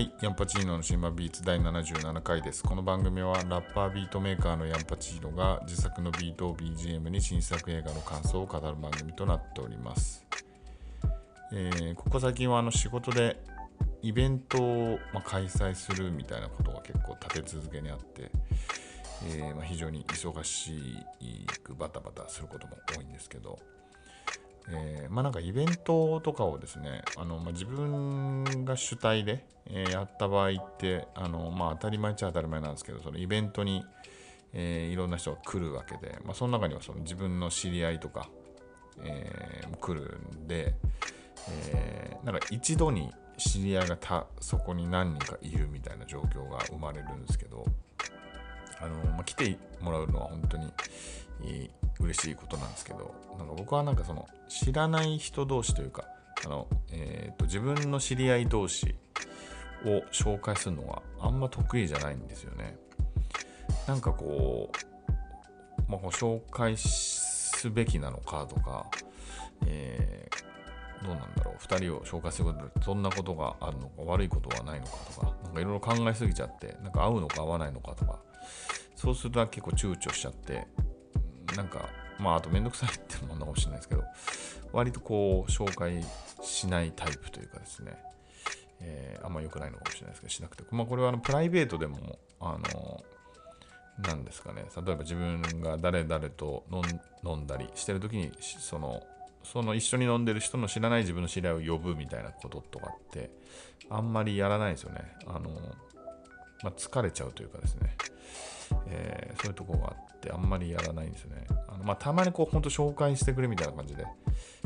はい、ヤンパチーノのシーマビーツ第77回です。この番組はラッパービートメーカーのヤンパチーノが自作のビートを BGM に新作映画の感想を語る番組となっております。えー、ここ最近はあの仕事でイベントを、ま開催するみたいなことが結構立て続けにあって、えー、ま非常に忙しくバタバタすることも多いんですけど、えー、まあなんかイベントとかをですね、あのまあ、自分が主体で、えー、やった場合って、あのまあ、当たり前っちゃ当たり前なんですけど、そのイベントに、えー、いろんな人が来るわけで、まあ、その中にはその自分の知り合いとか、えー、来るんで、えー、なんか一度に知り合いがたそこに何人かいるみたいな状況が生まれるんですけど、あのまあ、来てもらうのは本当に嬉しいことなんですけど、なんか僕はなんかその知らない人同士というか、あのえーと、自分の知り合い同士を紹介するのはあんま得意じゃないんですよね。なんかこう、まあ、紹介すべきなのかとか、えー、どうなんだろう、2人を紹介することでどんなことがあるのか、悪いことはないのかとか、なんかいろいろ考えすぎちゃって、なんか合うのか合わないのかとか、そうすると結構躊躇しちゃって、なんか、まあ、あとめんどくさいってものかもしれないですけど、割とこう、紹介しないタイプというかですね、えー、あんま良くないのかもしれないですけど、しなくて、まあ、これはあのプライベートでも、あの、なんですかね、例えば自分が誰々と飲んだりしてるときに、その、その一緒に飲んでる人の知らない自分の知り合いを呼ぶみたいなこととかって、あんまりやらないですよね。あの、まあ、疲れちゃうというかですね、えー、そういうとこがあってあんまりやらないんですよね。あのまあ、たまにこう本当紹介してくれみたいな感じで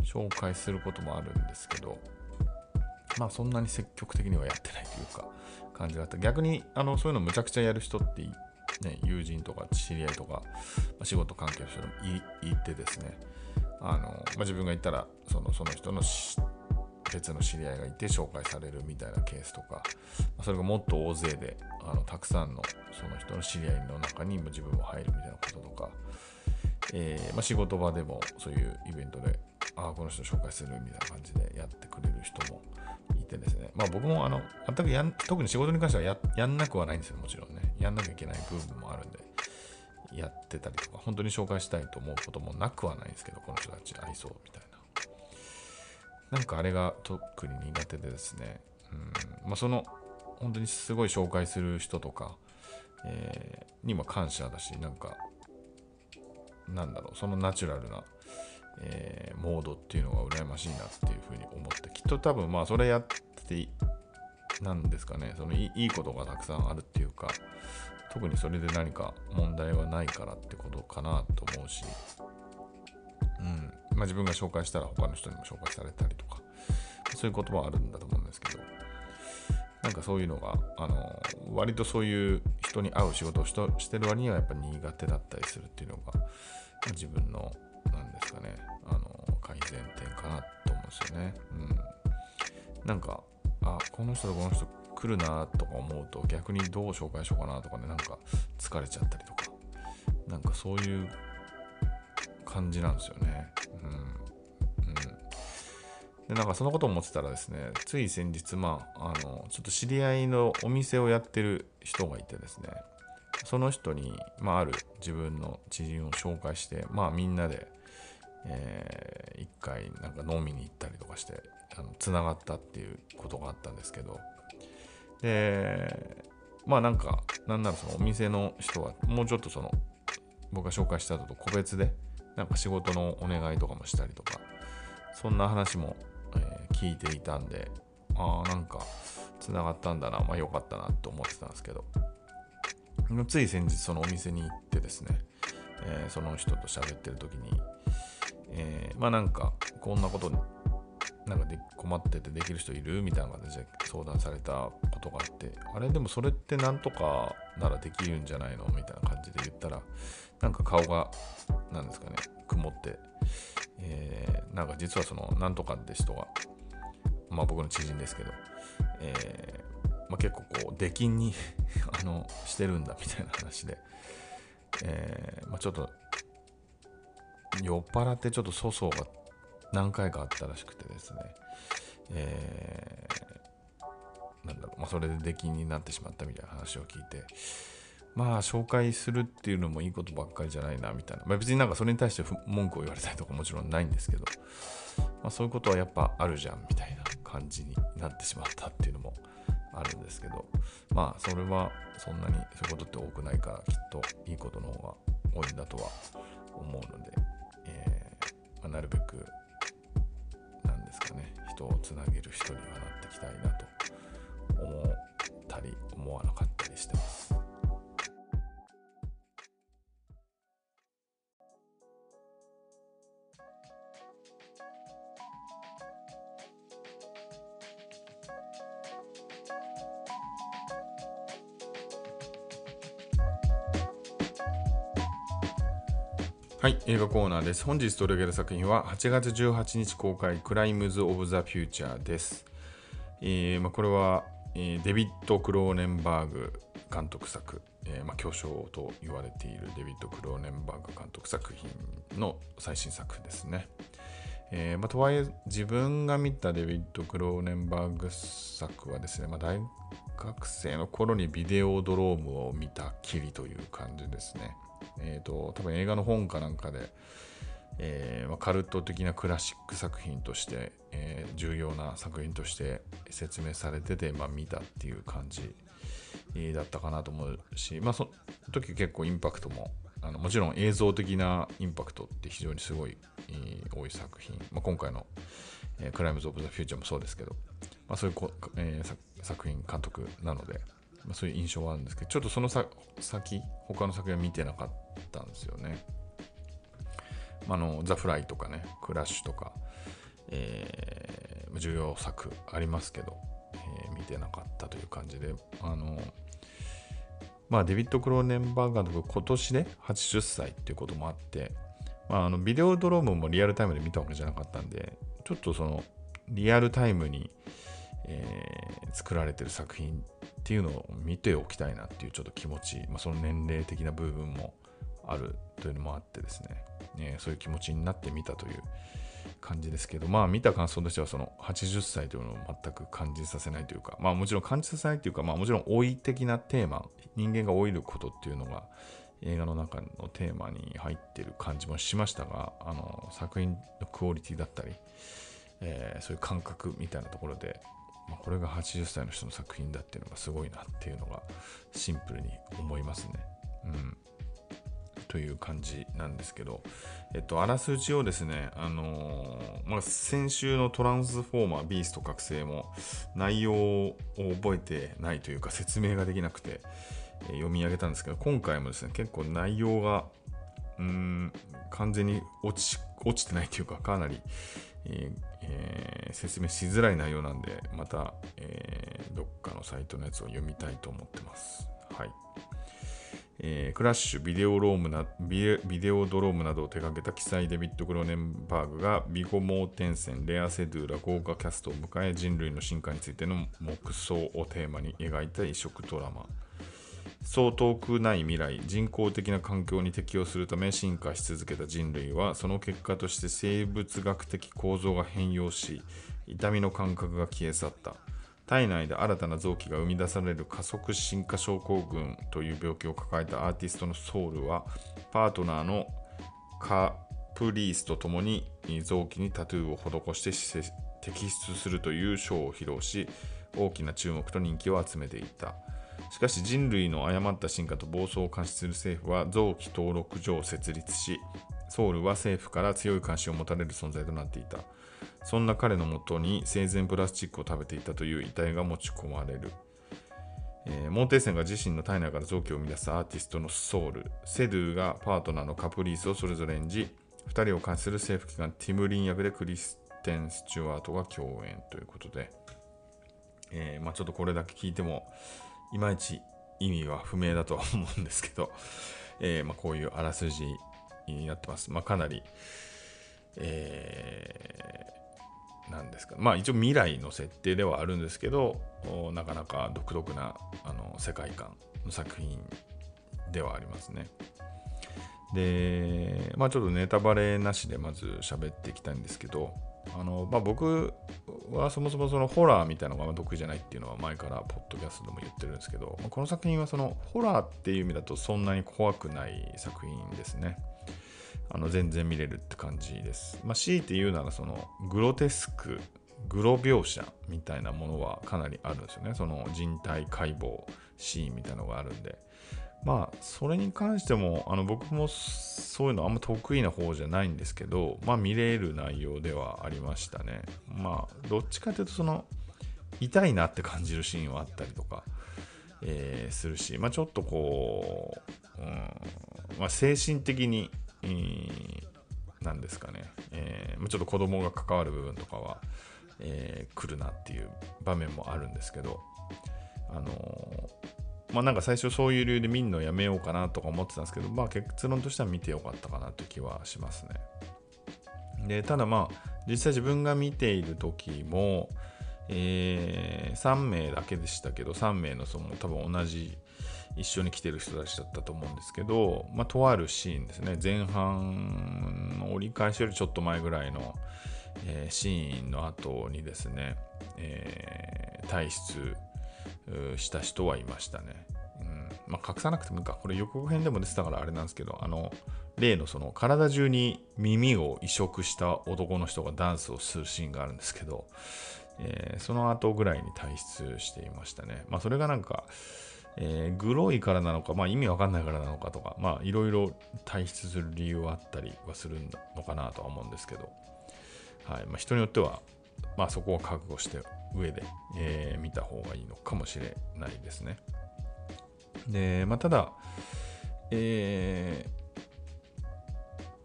紹介することもあるんですけど、まあそんなに積極的にはやってないというか感じがあって、逆にあのそういうのむちゃくちゃやる人ってね、友人とか知り合いとか、仕事関係の人でもいいてですね、あのまあ、自分が言ったらそのその人の別の知り合いがいて紹介されるみたいなケースとか、それがもっと大勢であのたくさんのその人の知り合いの中に自分も入るみたいなこととか、えー、まあ、仕事場でもそういうイベントで、ああ、この人紹介するみたいな感じでやってくれる人もいてですね、まあ僕もあの全くやん、特に仕事に関してはややんなくはないんですよ、もちろんね。やんなきゃいけない部分もあるんで、やってたりとか、本当に紹介したいと思うこともなくはないんですけど、この人たちありそうみたいな。なんかあれが特に苦手でですね、うん。まあ、その本当にすごい紹介する人とか、えー、にも感謝だし、なんか、なんだろう、そのナチュラルな、えー、モードっていうのが羨ましいなっていうふうに思って、きっと多分まあそれやってなんですかね、そのいいことがたくさんあるっていうか、特にそれで何か問題はないからってことかなと思うし、うんまあ、自分が紹介したら他の人にも紹介されたりとか、そういう言葉はあるんだと思うんですけど、なんかそういうのが、あの割とそういう人に会う仕事をしてる割にはやっぱ苦手だったりするっていうのが、自分の、なんですかね、あの改善点かなと思うんですよね。うん。なんか、あ、この人とこの人来るなとか思うと逆にどう紹介しようかなとかね、なんか疲れちゃったりとか、なんかそういう感じなんですよね。うん。うん。で、なんかそのことを思ってたらですね、つい先日、まあ、あの、ちょっと知り合いのお店をやってる人がいてですね、その人に、まあ、ある自分の知人を紹介して、まあ、みんなで、えー、一回、なんか飲みに行ったりとかして、あの、つながったっていうことがあったんですけど、で、まあなんか、なんならそのお店の人は、もうちょっとその、僕が紹介した後と個別で、なんか仕事のお願いとかもしたりとか、そんな話も、えー、聞いていたんで、ああ、なんか、つながったんだな、まあよかったなって思ってたんですけど、つい先日そのお店に行ってですね、えー、その人と喋ってる時に、えー、まあなんか、こんなことなんかで困っててできる人いるみたいな形で相談されたことがあって、あれでもそれってなんとかならできるんじゃないのみたいな感じで言ったら、なんか顔が、なんですかね、曇って、えー、なんか実はその、なんとかって人が、まあ僕の知人ですけど、えー、まあ、結構こう、出禁に あの、してるんだみたいな話で、えー、まあ、ちょっと、酔っ払ってちょっと粗相が何回かあったらしくてですね、えーなんだろう、まあ、それで出禁になってしまったみたいな話を聞いて。まあ紹介するっていうのもいいことばっかりじゃないなみたいな、まあ、別になんかそれに対して文句を言われたりとかもちろんないんですけど、まあ、そういうことはやっぱあるじゃんみたいな感じになってしまったっていうのもあるんですけど。まあそれはそんなにそういうことって多くないからきっといいことの方が多いんだとは思うので、えー、まあ、なるべくですかね人をつなげる人にはなっていきたいなと思ったり思わなかったりしてます。はい、映画コーナーです。本日取り上げる作品は8月18日公開、クライムズ・オブ・ザ・フューチャーです。えーまあ、これは、えー、デビッド・クローネンバーグ監督作、えーまあ、巨匠と言われているデビッド・クローネンバーグ監督作品の最新作ですね。えーまあ、とはいえ、自分が見たデビッド・クローネンバーグ作はですね、まあ、大学生の頃にビデオドロームを見たきりという感じですね。えっ、ー、と、多分映画の本かなんかで、えー、カルト的なクラシック作品として、えー、重要な作品として説明されてて、まあ、見たっていう感じだったかなと思うし、まあ、その時結構インパクトもあのもちろん映像的なインパクトって非常にすごい、多い作品、まあ、今回の、えー、クライムズ・オブ・ザ・フューチャーもそうですけど、まあ、そういうこ、えー、作品監督なので、まあ、そういう印象はあるんですけど、ちょっとその先、他の作品は見てなかったんですよね。あの、ザ・フライとかね、クラッシュとか、えー、重要作ありますけど、えー、見てなかったという感じで、あの、まあ、デビッド・クローネンバーガーと今年で80歳っていうこともあって、まあ、あのビデオドロームもリアルタイムで見たわけじゃなかったんで、ちょっとそのリアルタイムに、えー、作られてる作品っていうのを見ておきたいなっていうちょっと気持ち、まあ、その年齢的な部分もあるというのもあってですね、ねそういう気持ちになってみたという感じですけど、まあ見た感想としてはその80歳というのを全く感じさせないというか、まあもちろん感じさせないというか、まあもちろん老い的なテーマ、人間が老いることっていうのが映画の中のテーマに入ってる感じもしましたが、あの作品のクオリティだったり、えー、そういう感覚みたいなところでまあ、これが80歳の人の作品だっていうのがすごいなっていうのがシンプルに思いますね。うん。という感じなんですけど、えっと、あらすじをですね、あのー、まあ、先週のトランスフォーマー、ビースト覚醒も内容を覚えてないというか説明ができなくて、え、読み上げたんですけど、今回もですね、結構内容が、うん、完全に落ち落ちてないというか、かなり、えー、説明しづらい内容なんで、また、えー、どっかのサイトのやつを読みたいと思ってます。はい。えー、クラッシュビデオロームなビデオドロームなどを手掛けた記載デビッド・クローネンバーグがビゴ・モーテンセン、レア・セドゥーラ豪華キャストを迎え人類の進化についての目想をテーマに描いた異色ドラマそう遠くない未来人工的な環境に適応するため進化し続けた人類はその結果として生物学的構造が変容し痛みの感覚が消え去った。体内で新たな臓器が生み出される加速進化症候群という病気を抱えたアーティストのソウルはパートナーのカプリースと共に臓器にタトゥーを施して摘出するというショーを披露し大きな注目と人気を集めていた。しかし人類の誤った進化と暴走を監視する政府は臓器登録所を設立し、ソウルは政府から強い関心を持たれる存在となっていた。そんな彼のもとに生前プラスチックを食べていたという遺体が持ち込まれる。えー、モーテーセンが自身の体内から臓器を生み出すアーティストのソウル、セドゥがパートナーのカプリースをそれぞれ演じ、2人を監視する政府機関ティムリン役でクリステン・スチュワートが共演ということで、えーまあ、ちょっとこれだけ聞いても、いまいち意味は不明だとは思うんですけど、えー、まあ、こういうあらすじになってます。まあ、かなり、えー、なんですか、まあ一応未来の設定ではあるんですけど、なかなか独特なあの世界観の作品ではありますね。で、まあちょっとネタバレなしでまず喋っていきたいんですけど、あのまあ、僕はそもそもそのホラーみたいなのが得意じゃないっていうのは前からポッドキャストでも言ってるんですけど、この作品はそのホラーっていう意味だとそんなに怖くない作品ですね。あの全然見れるって感じです。まあ、強いて言うならそのグロテスク、グロ描写みたいなものはかなりあるんですよね。その人体解剖シーンみたいなのがあるんで。まあ、それに関しても、あの僕もそういうのあんま得意な方じゃないんですけど、まあ見れる内容ではありましたね。まあ、どっちかというと、その、痛いなって感じるシーンはあったりとか、えー、するし、まあちょっとこう、うんまあ、精神的に、えー、なんですかね、えー、ちょっと子供が関わる部分とかは、えー、来るなっていう場面もあるんですけど、あのまあなんか最初そういう理由で見るのやめようかなとか思ってたんですけど、まあ結論としては見てよかったかなという気はしますね。で、ただまあ実際自分が見ている時も、えー、3名だけでしたけど、3名のその多分同じ一緒に来てる人たちだったと思うんですけど、まあ、とあるシーンですね、前半の折り返しよりちょっと前ぐらいの、えー、シーンの後にですね、えー、退出した人はいましたね。うんまあ、隠さなくてもいいか。これ予告編でも出てたからあれなんですけど、あの、例のその体中に耳を移植した男の人がダンスをするシーンがあるんですけど、えー、その後ぐらいに退出していましたね。まあそれがなんか、えー、グロいからなのか、まあ意味わかんないからなのかとか、まあいろいろ退出する理由はあったりはするのかなとは思うんですけど、はい。まあ人によっては、まあそこは覚悟して上で、えー、見た方がいいのかもしれないですね。で、まあ、ただ、え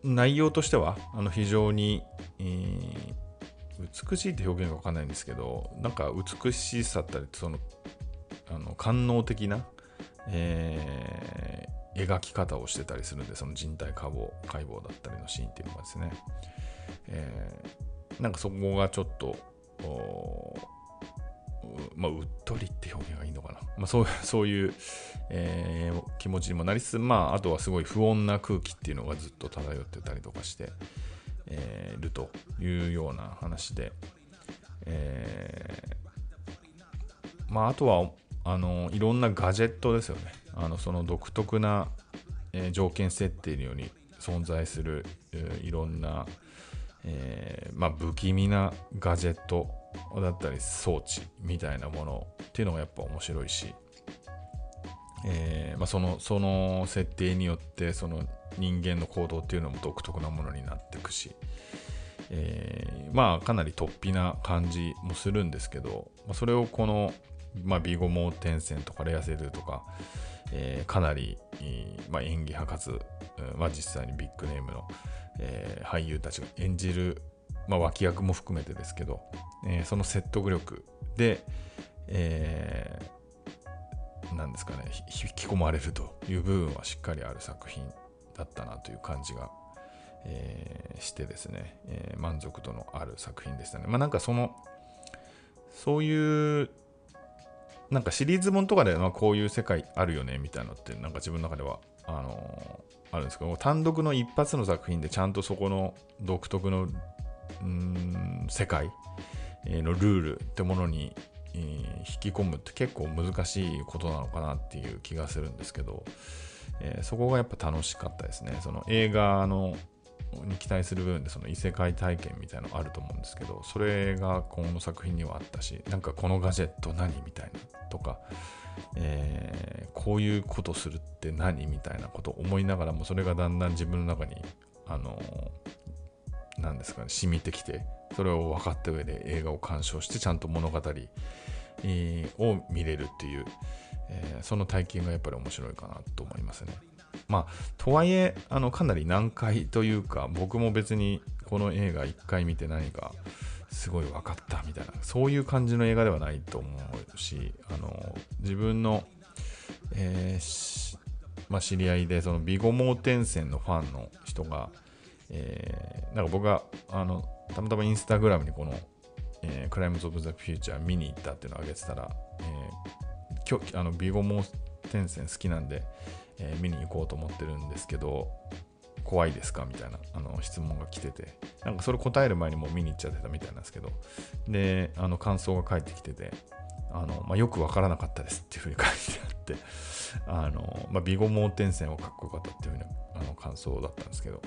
ー、内容としてはあの非常に、えー、美しいって表現がわかんないんですけど、なんか美しさったり、その、あの官能的な、えー、描き方をしてたりするんで、その人体解剖解剖だったりのシーンっていうのがですね、えー、なんかそこがちょっと、まあ、うっとりって表現がいいのかな。まあ、そう そういう、えー、気持ちにもなりつつ、まあ、あとはすごい不穏な空気っていうのがずっと漂ってたりとかして、えー、るというような話で、えー、まあ、あとは、あの、いろんなガジェットですよね。あの、その独特な、え、条件設定により存在する、え、いろんな、えー、まあ、不気味なガジェットだったり装置みたいなものっていうのがやっぱ面白いし、えーまあ、そのその設定によってその人間の行動っていうのも独特なものになっていくし、えー、まあかなり突飛な感じもするんですけど、まあ、それをこの、まあ、ビゴモーテンセンとかレアセルとか、えー、かなり、まあ、演技派かつ、まあ、実際にビッグネームの、えー、俳優たちが演じるまあ、脇役も含めてですけど、えー、その説得力で、えー、なんですかね、引き込まれるという部分はしっかりある作品だったなという感じが、えー、してですね、えー、満足度のある作品でしたね。まあなんかその、そういう、なんかシリーズもんとかで、まあ、こういう世界あるよねみたいなのって、なんか自分の中では、あの、あるんですけど、単独の一発の作品でちゃんとそこの独特のうん世界のルールってものに引き込むって結構難しいことなのかなっていう気がするんですけど、えー、そこがやっぱ楽しかったですね。その映画のに期待する部分でその異世界体験みたいのあると思うんですけど、それがこの作品にはあったし、なんかこのガジェット何みたいなとか、えー、こういうことするって何みたいなことを思いながらも、それがだんだん自分の中に、あのなんですかね、染みてきて、それを分かった上で映画を鑑賞して、ちゃんと物語、を見れるっていう、えー、その体験がやっぱり面白いかなと思いますね。まあ、とはいえ、あの、かなり難解というか、僕も別にこの映画1回見て何かすごい分かったみたいな、そういう感じの映画ではないと思うし、あの、自分の、えー、まあ、知り合いで、そのヴィゴ・モーテンセンのファンの人が、えー、なんか僕があのたまたまインスタグラムにこの、えー、クライムズ・オブ・ザ・フューチャー見に行ったっていうのを上げてたら、えー、今日あのヴィゴ・モーテンセン好きなんで、えー、見に行こうと思ってるんですけど怖いですか？みたいなあの質問が来てて、なんかそれ答える前にもう見に行っちゃってたみたいなんですけど、で、あの感想が返ってきてて、あのまあ、よくわからなかったですっていうふうに書いてあって、あのまあ、ビゴ盲点線はかっこよかったっていうふうなあの感想だったんですけど、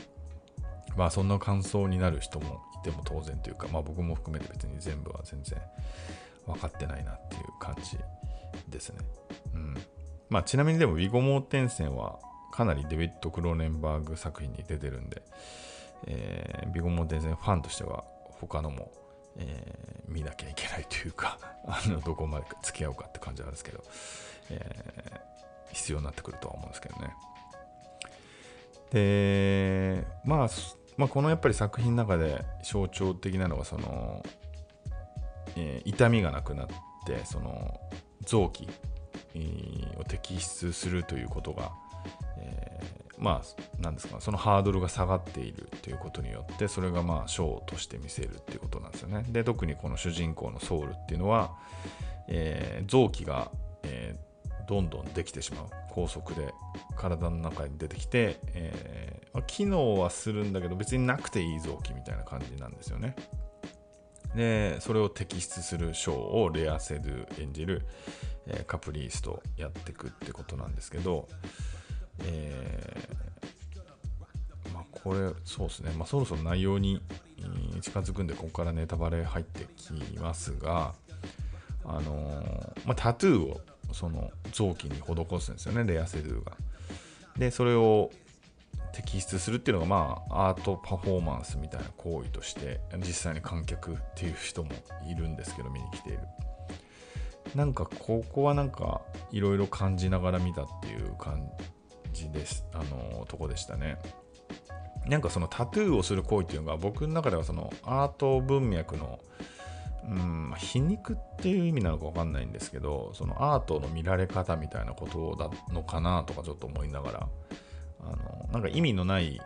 まあそんな感想になる人もいても当然というか、まあ僕も含めて別に全部は全然分かってないなっていう感じですね。うん。まあちなみにでもビゴ盲点線はかなりデビッド・クローネンバーグ作品に出てるんで、えー、ビゴモ全然ファンとしては他のも、えー、見なきゃいけないというか あのどこまで付き合うかって感じなんですけど、えー、必要になってくるとは思うんですけどね。で、まあ、まあ、このやっぱり作品の中で象徴的なのがその、えー、痛みがなくなってその臓器を摘出するということがえまあ、なんですか、そのハードルが下がっているということによって、それがまあ、ショーとして見せるっていうことなんですよね。で、特にこの主人公のソウルっていうのは、えー、臓器が、えー、どんどんできてしまう。高速で体の中に出てきて、えーま、機能はするんだけど、別になくていい臓器みたいな感じなんですよね。で、それを摘出するショーをレア・セドゥ演じる、えー、カプリースとやっていくってことなんですけど、えー、まあ、これ、そうですね、まあ、そろそろ内容に近づくんで、ここからネタバレ入ってきますが、あのー、まあ、タトゥーをその臓器に施すんですよね、レアセドゥが。で、それを摘出するっていうのが、まあ、アートパフォーマンスみたいな行為として、実際に観客っていう人もいるんですけど、見に来ている。なんか、ここはなんか、いろいろ感じながら見たっていう感じです、あのとこでしたね。なんかそのタトゥーをする行為っていうのが僕の中ではそのアート文脈の、うん、皮肉っていう意味なのか分かんないんですけど、そのアートの見られ方みたいなことだのかなとかちょっと思いながら、あのなんか意味のない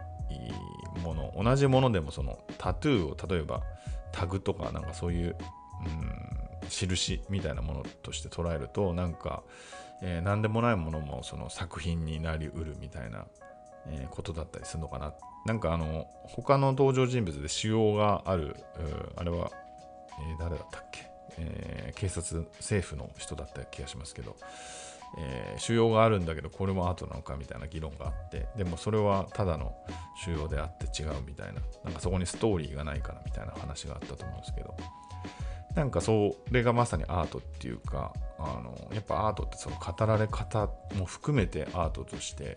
もの、同じものでもそのタトゥーを例えばタグとかなんかそういう、うん、印みたいなものとして捉えると、なんか、えー、何でもないものもその作品になりうるみたいな、えー、ことだったりするのかな。なんかあの、他の登場人物で主要がある、あれは、えー、誰だったっけ、えー、警察、政府の人だった気がしますけど、えー、腫瘍があるんだけど、これもアートなのかみたいな議論があって、でもそれはただの腫瘍であって違うみたいな、なんかそこにストーリーがないからみたいな話があったと思うんですけど、なんかそれがまさにアートっていうか、あのやっぱアートってその語られ方も含めてアートとして、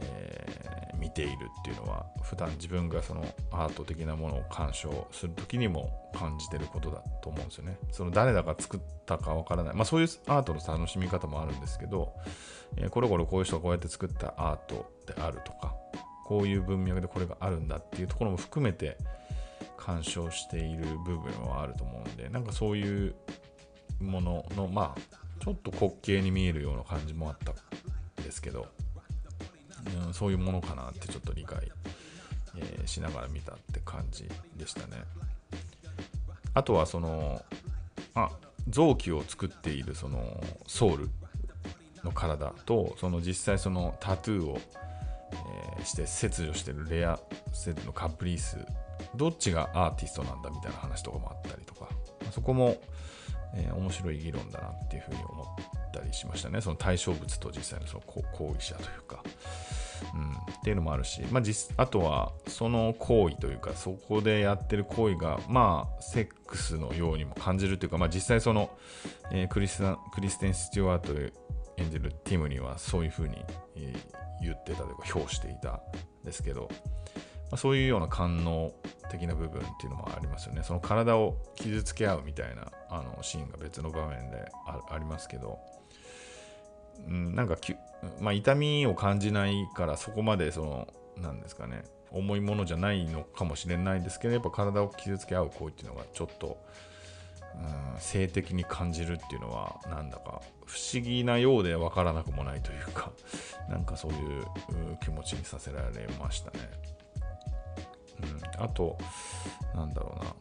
えー、見ているっていうのは普段自分がそのアート的なものを鑑賞する時にも感じてることだと思うんですよね。その誰だか作ったかわからない。まあそういうアートの楽しみ方もあるんですけど、えー、これこれこういう人がこうやって作ったアートであるとか、こういう文脈でこれがあるんだっていうところも含めて、干渉している部分はあると思うんで、なんかそういうものの、まあ、ちょっと滑稽に見えるような感じもあったんですけど、うん、そういうものかなってちょっと理解、えー、しながら見たって感じでしたね。あとはその、あ、臓器を作っているそのソウルの体と、その実際そのタトゥーを、えー、して切除してるレアセルのカプリースどっちがアーティストなんだみたいな話とかもあったりとか、そこも、えー、面白い議論だなっていうふうに思ったりしましたね。その対象物と実際のその行為者というか、うん、っていうのもあるし、まあ、実あとはその行為というか、そこでやってる行為が、まあ、セックスのようにも感じるというか、まあ、実際その、えー、クリスクリステン・スチュワート演じるティムにはそういうふうに、言ってたというか、表していたんですけど、まあ、そういうような官能的な部分っていうのもありますよね。その体を傷つけ合うみたいなあのシーンが別の場面でありますけど、うん、なんかき、まあ、痛みを感じないからそこまでその、なんですかね、重いものじゃないのかもしれないですけど、やっぱ体を傷つけ合う行為っていうのがちょっと、うん、性的に感じるっていうのはなんだか不思議なようでわからなくもないというかなんかそういう気持ちにさせられましたね。あと、なんだろうな。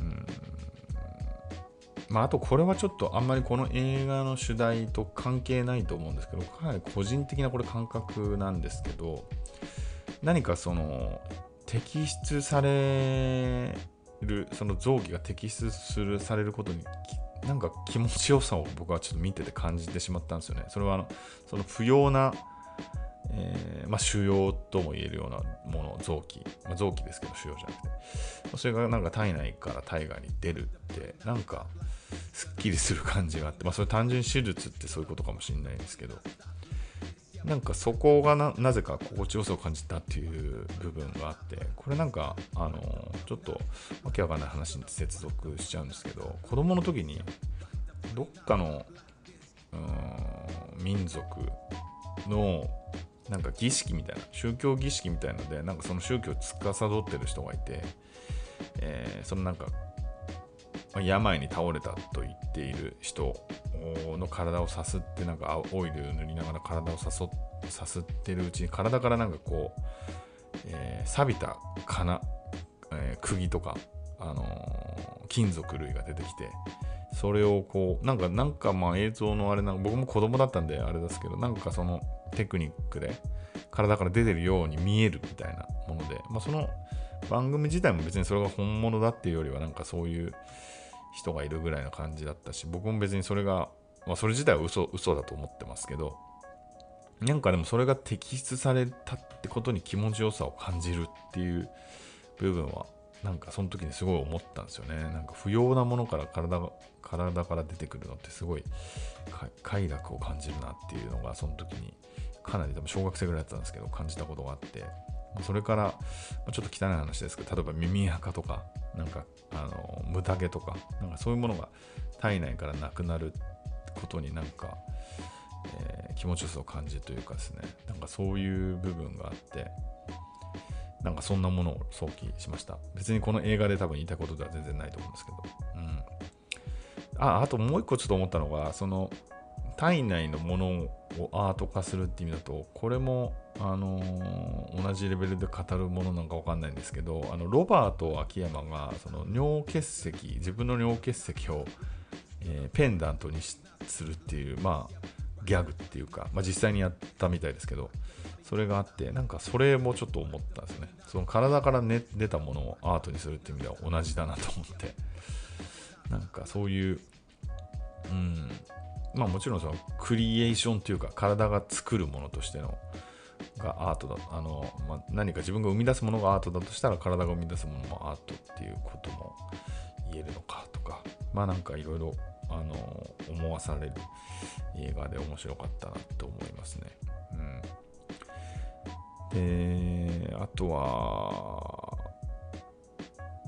うん。まあ、あとこれはちょっとあんまりこの映画の主題と関係ないと思うんですけど、かなり個人的なこれ感覚なんですけど、何かその摘出されるその臓器が摘出するされることになんか気持ちよさを僕はちょっと見てて感じてしまったんですよね。それはあのその不要な、えー、まあ、腫瘍とも言えるようなもの、臓器、まあ、臓器ですけど腫瘍じゃなくて、それがなんか体内から体外に出るって、なんかすっきりする感じがあって、まあ、それ単純手術ってそういうことかもしれないんですけど、なんかそこがなぜか心地よさを感じたっていう部分があってこれなんかあのちょっとわけわかんない話に接続しちゃうんですけど子供の時にどっかの民族のなんか儀式みたいな宗教儀式みたいのでなんかその宗教を司ってる人がいて、えー、そのなんか病に倒れたと言っている人の体をさすってなんかオイル塗りながら体をさそさすってるうちに体からなんかこう、えー、錆びた金、えー、釘とか、あのー、金属類が出てきてそれをこうなんかなんかまあ映像のあれなんか僕も子供だったんであれですけどなんかそのテクニックで体から出てるように見えるみたいなもので、まあ、その番組自体も別にそれが本物だっていうよりはなんかそういう人がいるぐらいの感じだったし、僕も別にそれが、まあ、それ自体は嘘嘘だと思ってますけど、なんかでもそれが摘出されたってことに気持ちよさを感じるっていう部分は、なんかその時にすごい思ったんですよね。なんか不要なものから体体から出てくるのってすごい快楽を感じるなっていうのがその時にかなり多分小学生ぐらいだったんですけど感じたことがあってそれからちょっと汚い話ですけど例えば耳垢とかなんかあの無駄毛とかなんかそういうものが体内からなくなることになんか、えー、気持ちよさを感じるというかですねなんかそういう部分があってなんかそんなものを想起しました。別にこの映画で多分言いたいことでは全然ないと思うんですけど、うん、ああともう一個ちょっと思ったのがその体内のものをアート化するって意味だとこれもあのー、同じレベルで語るものなんか分かんないんですけどあのロバート秋山がその尿結石自分の尿結石を、えー、ペンダントにするっていうまあギャグっていうか、まあ、実際にやったみたいですけどそれがあってなんかそれもちょっと思ったんですね。その体から、ね、出たものをアートにするっていう意味では同じだなと思って。なんかそういううん。まあもちろんそのクリエーションというか体が作るものとしてのがアートだあの、まあ、何か自分が生み出すものがアートだとしたら体が生み出すものもアートっていうことも言えるのかとか。まあなんかいろいろあの思わされる映画で面白かったなと思いますね。うん、であとは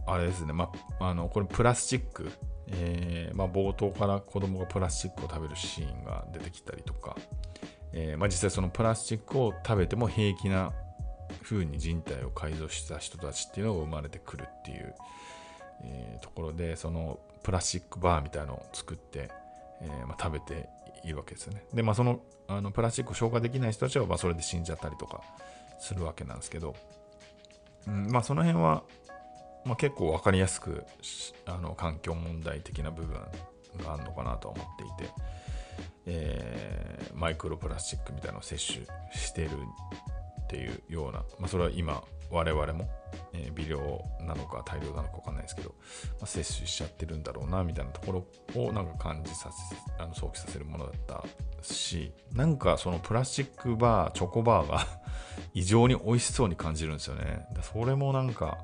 あれですね、まあ、のこれプラスチック、えーま、冒頭から子供がプラスチックを食べるシーンが出てきたりとか、えーま、実際そのプラスチックを食べても平気な風に人体を改造した人たちっていうのが生まれてくるっていう、えー、ところでそのプラスチックバーみたいなのを作って、えーま、食べているわけですよね。で、まあ、そのあのプラスチックを消化できない人たちはまそれで死んじゃったりとか。するわけなんですけど、うんまあ、その辺は、まあ、結構分かりやすくあの環境問題的な部分があるのかなと思っていて。えー、マイクロプラスチックみたいなのを摂取してるっていうような、まあ、それは今我々も、えー、微量なのか大量なのか分かんないですけど、まあ、摂取しちゃってるんだろうなみたいなところをなんか感じさせあの想起させるものだったしなんかそのプラスチックバーチョコバーが 異常に美味しそうに感じるんですよね。それもなんか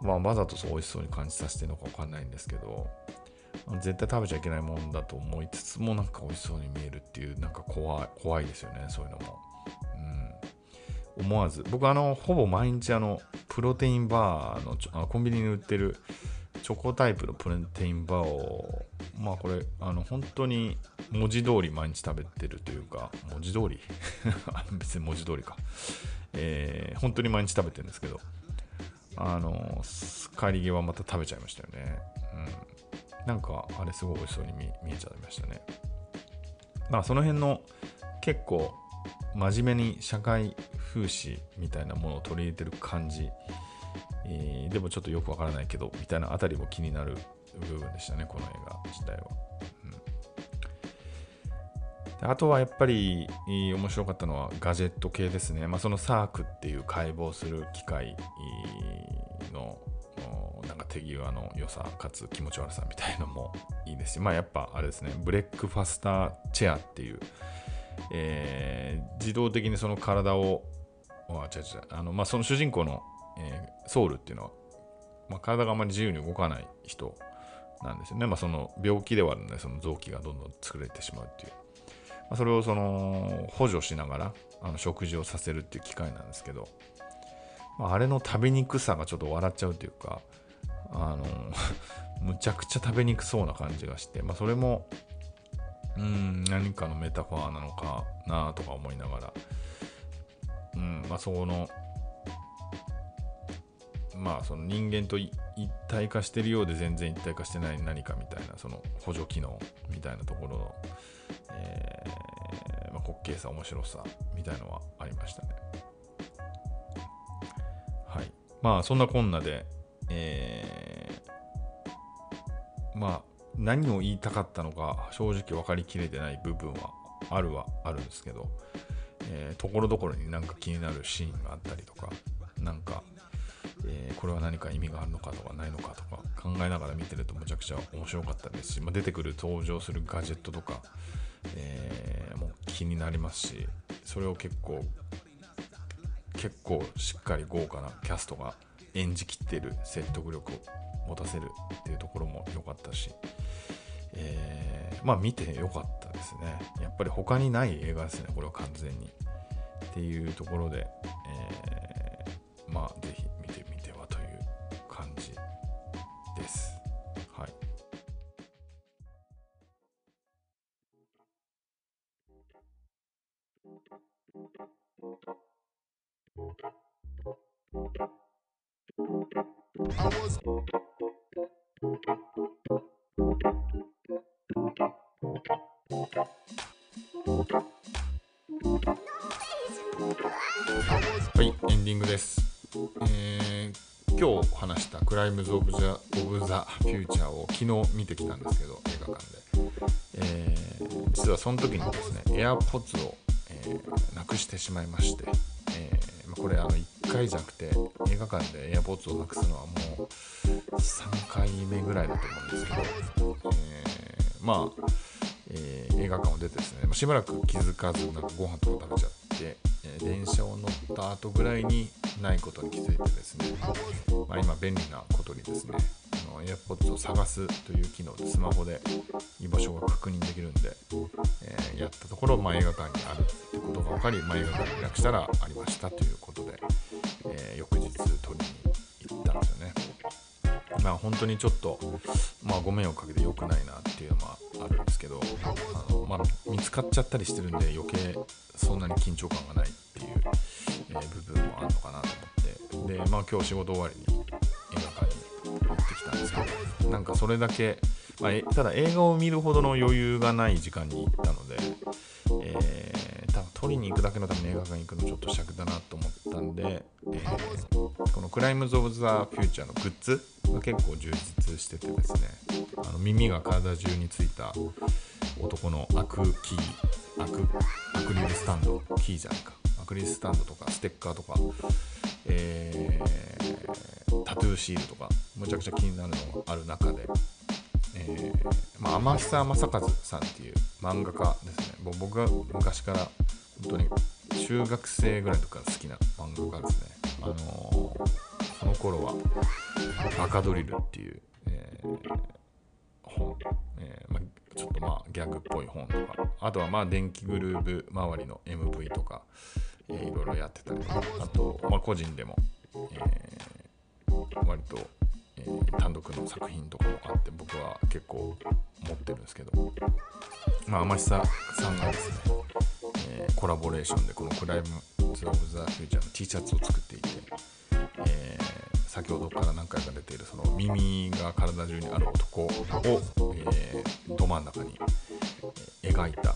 まあわざとそう美味しそうに感じさせてるのか分かんないんですけど絶対食べちゃいけないもんだと思いつつもなんか美味しそうに見えるっていうなんか怖い怖いですよねそういうのも、思わず僕あのほぼ毎日あのプロテインバーのあコンビニに売ってるチョコタイプのプロテインバーをまあこれあの本当に文字通り毎日食べてるというか文字通り？別に文字通りか、えー、本当に毎日食べてるんですけどあの帰り際また食べちゃいましたよね、うん。なんかあれすごい美味しそうに見えちゃいましたね。まあその辺の結構真面目に社会風刺みたいなものを取り入れてる感じ、えー、でもちょっとよくわからないけどみたいなあたりも気になる部分でしたねこの映画自体は。うんあとはやっぱり面白かったのはガジェット系ですね。まあ、そのサークっていう解剖する機械のなんか手際の良さかつ気持ち悪さみたいのもいいですし、まあやっぱあれですね、ブレックファスターチェアっていう、えー、自動的にその体を、あ、違う違う、あの、まあその主人公の、えー、ソウルっていうのは、まあ、体があまり自由に動かない人なんですよね。まあその病気ではあるので、その臓器がどんどん作れてしまうっていう。まあ、それをその補助しながらあの食事をさせるっていう機械なんですけど、まあ、あれの食べにくさがちょっと笑っちゃうというかあの むちゃくちゃ食べにくそうな感じがして、まあ、それもうん何かのメタファーなのかなとか思いながら、うんまあ、そこのまあその人間と一体化してるようで全然一体化してない何かみたいなその補助機能みたいなところの、えーまあ、滑稽さ面白さみたいのはありましたね。はい。まあそんなこんなでえー、まあ何を言いたかったのか正直分かりきれてない部分はあるはあるんですけどえところどころになんか気になるシーンがあったりとかなんかえー、これは何か意味があるのかとかないのかとか考えながら見てるとむちゃくちゃ面白かったですし、まあ、出てくる登場するガジェットとか、えー、もう気になりますしそれを結構結構しっかり豪華なキャストが演じきってる説得力を持たせるっていうところも良かったし、えー、まあ見て良かったですね。やっぱり他にない映画ですねこれは完全に。っていうところで、えー、まあはい、エンディングです。えー、今日話したクライムズ・オブ・ザ・オブ・ザ・フューチャーを昨日見てきたんですけど、映画館で。えー、実はその時にですね、AirPods を、えー、なくしてしまいまして、えー、これあの1回じゃなくて映画館で AirPods をなくすのはもう3回目ぐらいだと思うんですけど、えー、まあ、えー、映画館を出てですね、しばらく気づかずなんかご飯とか食べちゃって、えー、電車を乗った後ぐらいにないことに気づいてですね、まあ、今便利なことにですねあの AirPods を探すという機能でスマホで居場所が確認できるんで、えー、やったところ、まあ、映画館にあるってことが分かり、まあ、映画館に連絡したらありましたということで、え、翌日取りに行ったんですよね。まあ本当にちょっと、まあ、ご迷惑かけて良くないなっていうのはあるんですけどあの、まあ、見つかっちゃったりしてるんで余計そんなに緊張感がないっていう、えー、部分もあるのかなと思って。で、まあ、今日仕事終わりに映画館に行ってきたんですけどなんかそれだけ、まあ、ただ映画を見るほどの余裕がない時間に行ったので、えー、多分取りに行くだけのために映画館に行くのちょっと癪だなと思ったんで、このクライムズ・オブ・ザ・フューチャーのグッズが結構充実しててですねあの耳が体中についた男のアクキーアクアクリルスタンドキーじゃないか。アクリルスタンドとかステッカーとか、えー、タトゥーシールとかむちゃくちゃ気になるのがある中で、えーまあ、天久正和さんっていう漫画家ですね。僕が昔から本当に中学生ぐらいの時から好きな漫画家ですね。あのー、その頃は「バカドリル」っていう、えー、本、えーまあ、ちょっとまあギャグっぽい本とかあとはまあ電気グルーブ周りの MV とか、えー、いろいろやってたりあと、まあ、個人でも、えー、割と、えー、単独の作品とかもあって僕は結構持ってるんですけどまあ天久さんがですね、えー、コラボレーションでこのクライムズ・オブ・ザ・フューチャーの T シャツを作って、先ほどから何回か出ているその耳が体中にある男を、えー、ど真ん中に、描いた、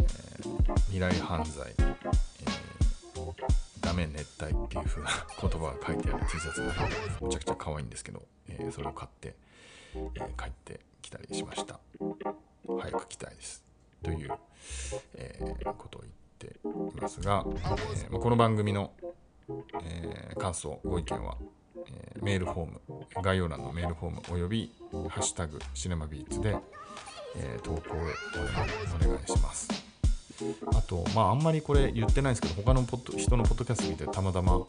えー、未来犯罪、えー、ダメ熱帯っていう風な言葉が書いてある T シャツがめちゃくちゃ可愛いんですけど、えー、それを買って、えー、帰ってきたりしました。早く来たいです。という、えー、ことを言っていますが、えー、この番組の、えー、感想ご意見は、メールフォーム概要欄のメールフォームおよび「ハッシュタグシネマビーツで」えー、投稿をお願いします。あと、まあ、あんまりこれ言ってないんですけど、他のポッ人のポッドキャスト見てたまたま、ま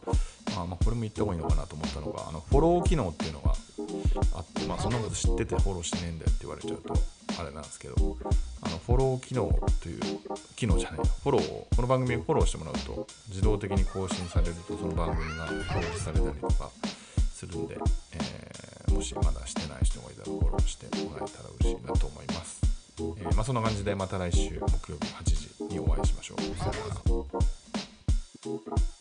あ、まあこれも言った方がいいのかなと思ったのが、あのフォロー機能っていうのがあって、まあ、そんなこと知っててフォローしてねえんだよって言われちゃうと、あれなんですけど、あのフォロー機能という、機能じゃないフォローを、この番組をフォローしてもらうと、自動的に更新されると、その番組が表示されたりとかするんで、えー、もしまだしてない人がいたらフォローしてもらえたら嬉しいなと思います。えー、まあ、そんな感じでまた来週木曜日8時にお会いしましょう。さよなら。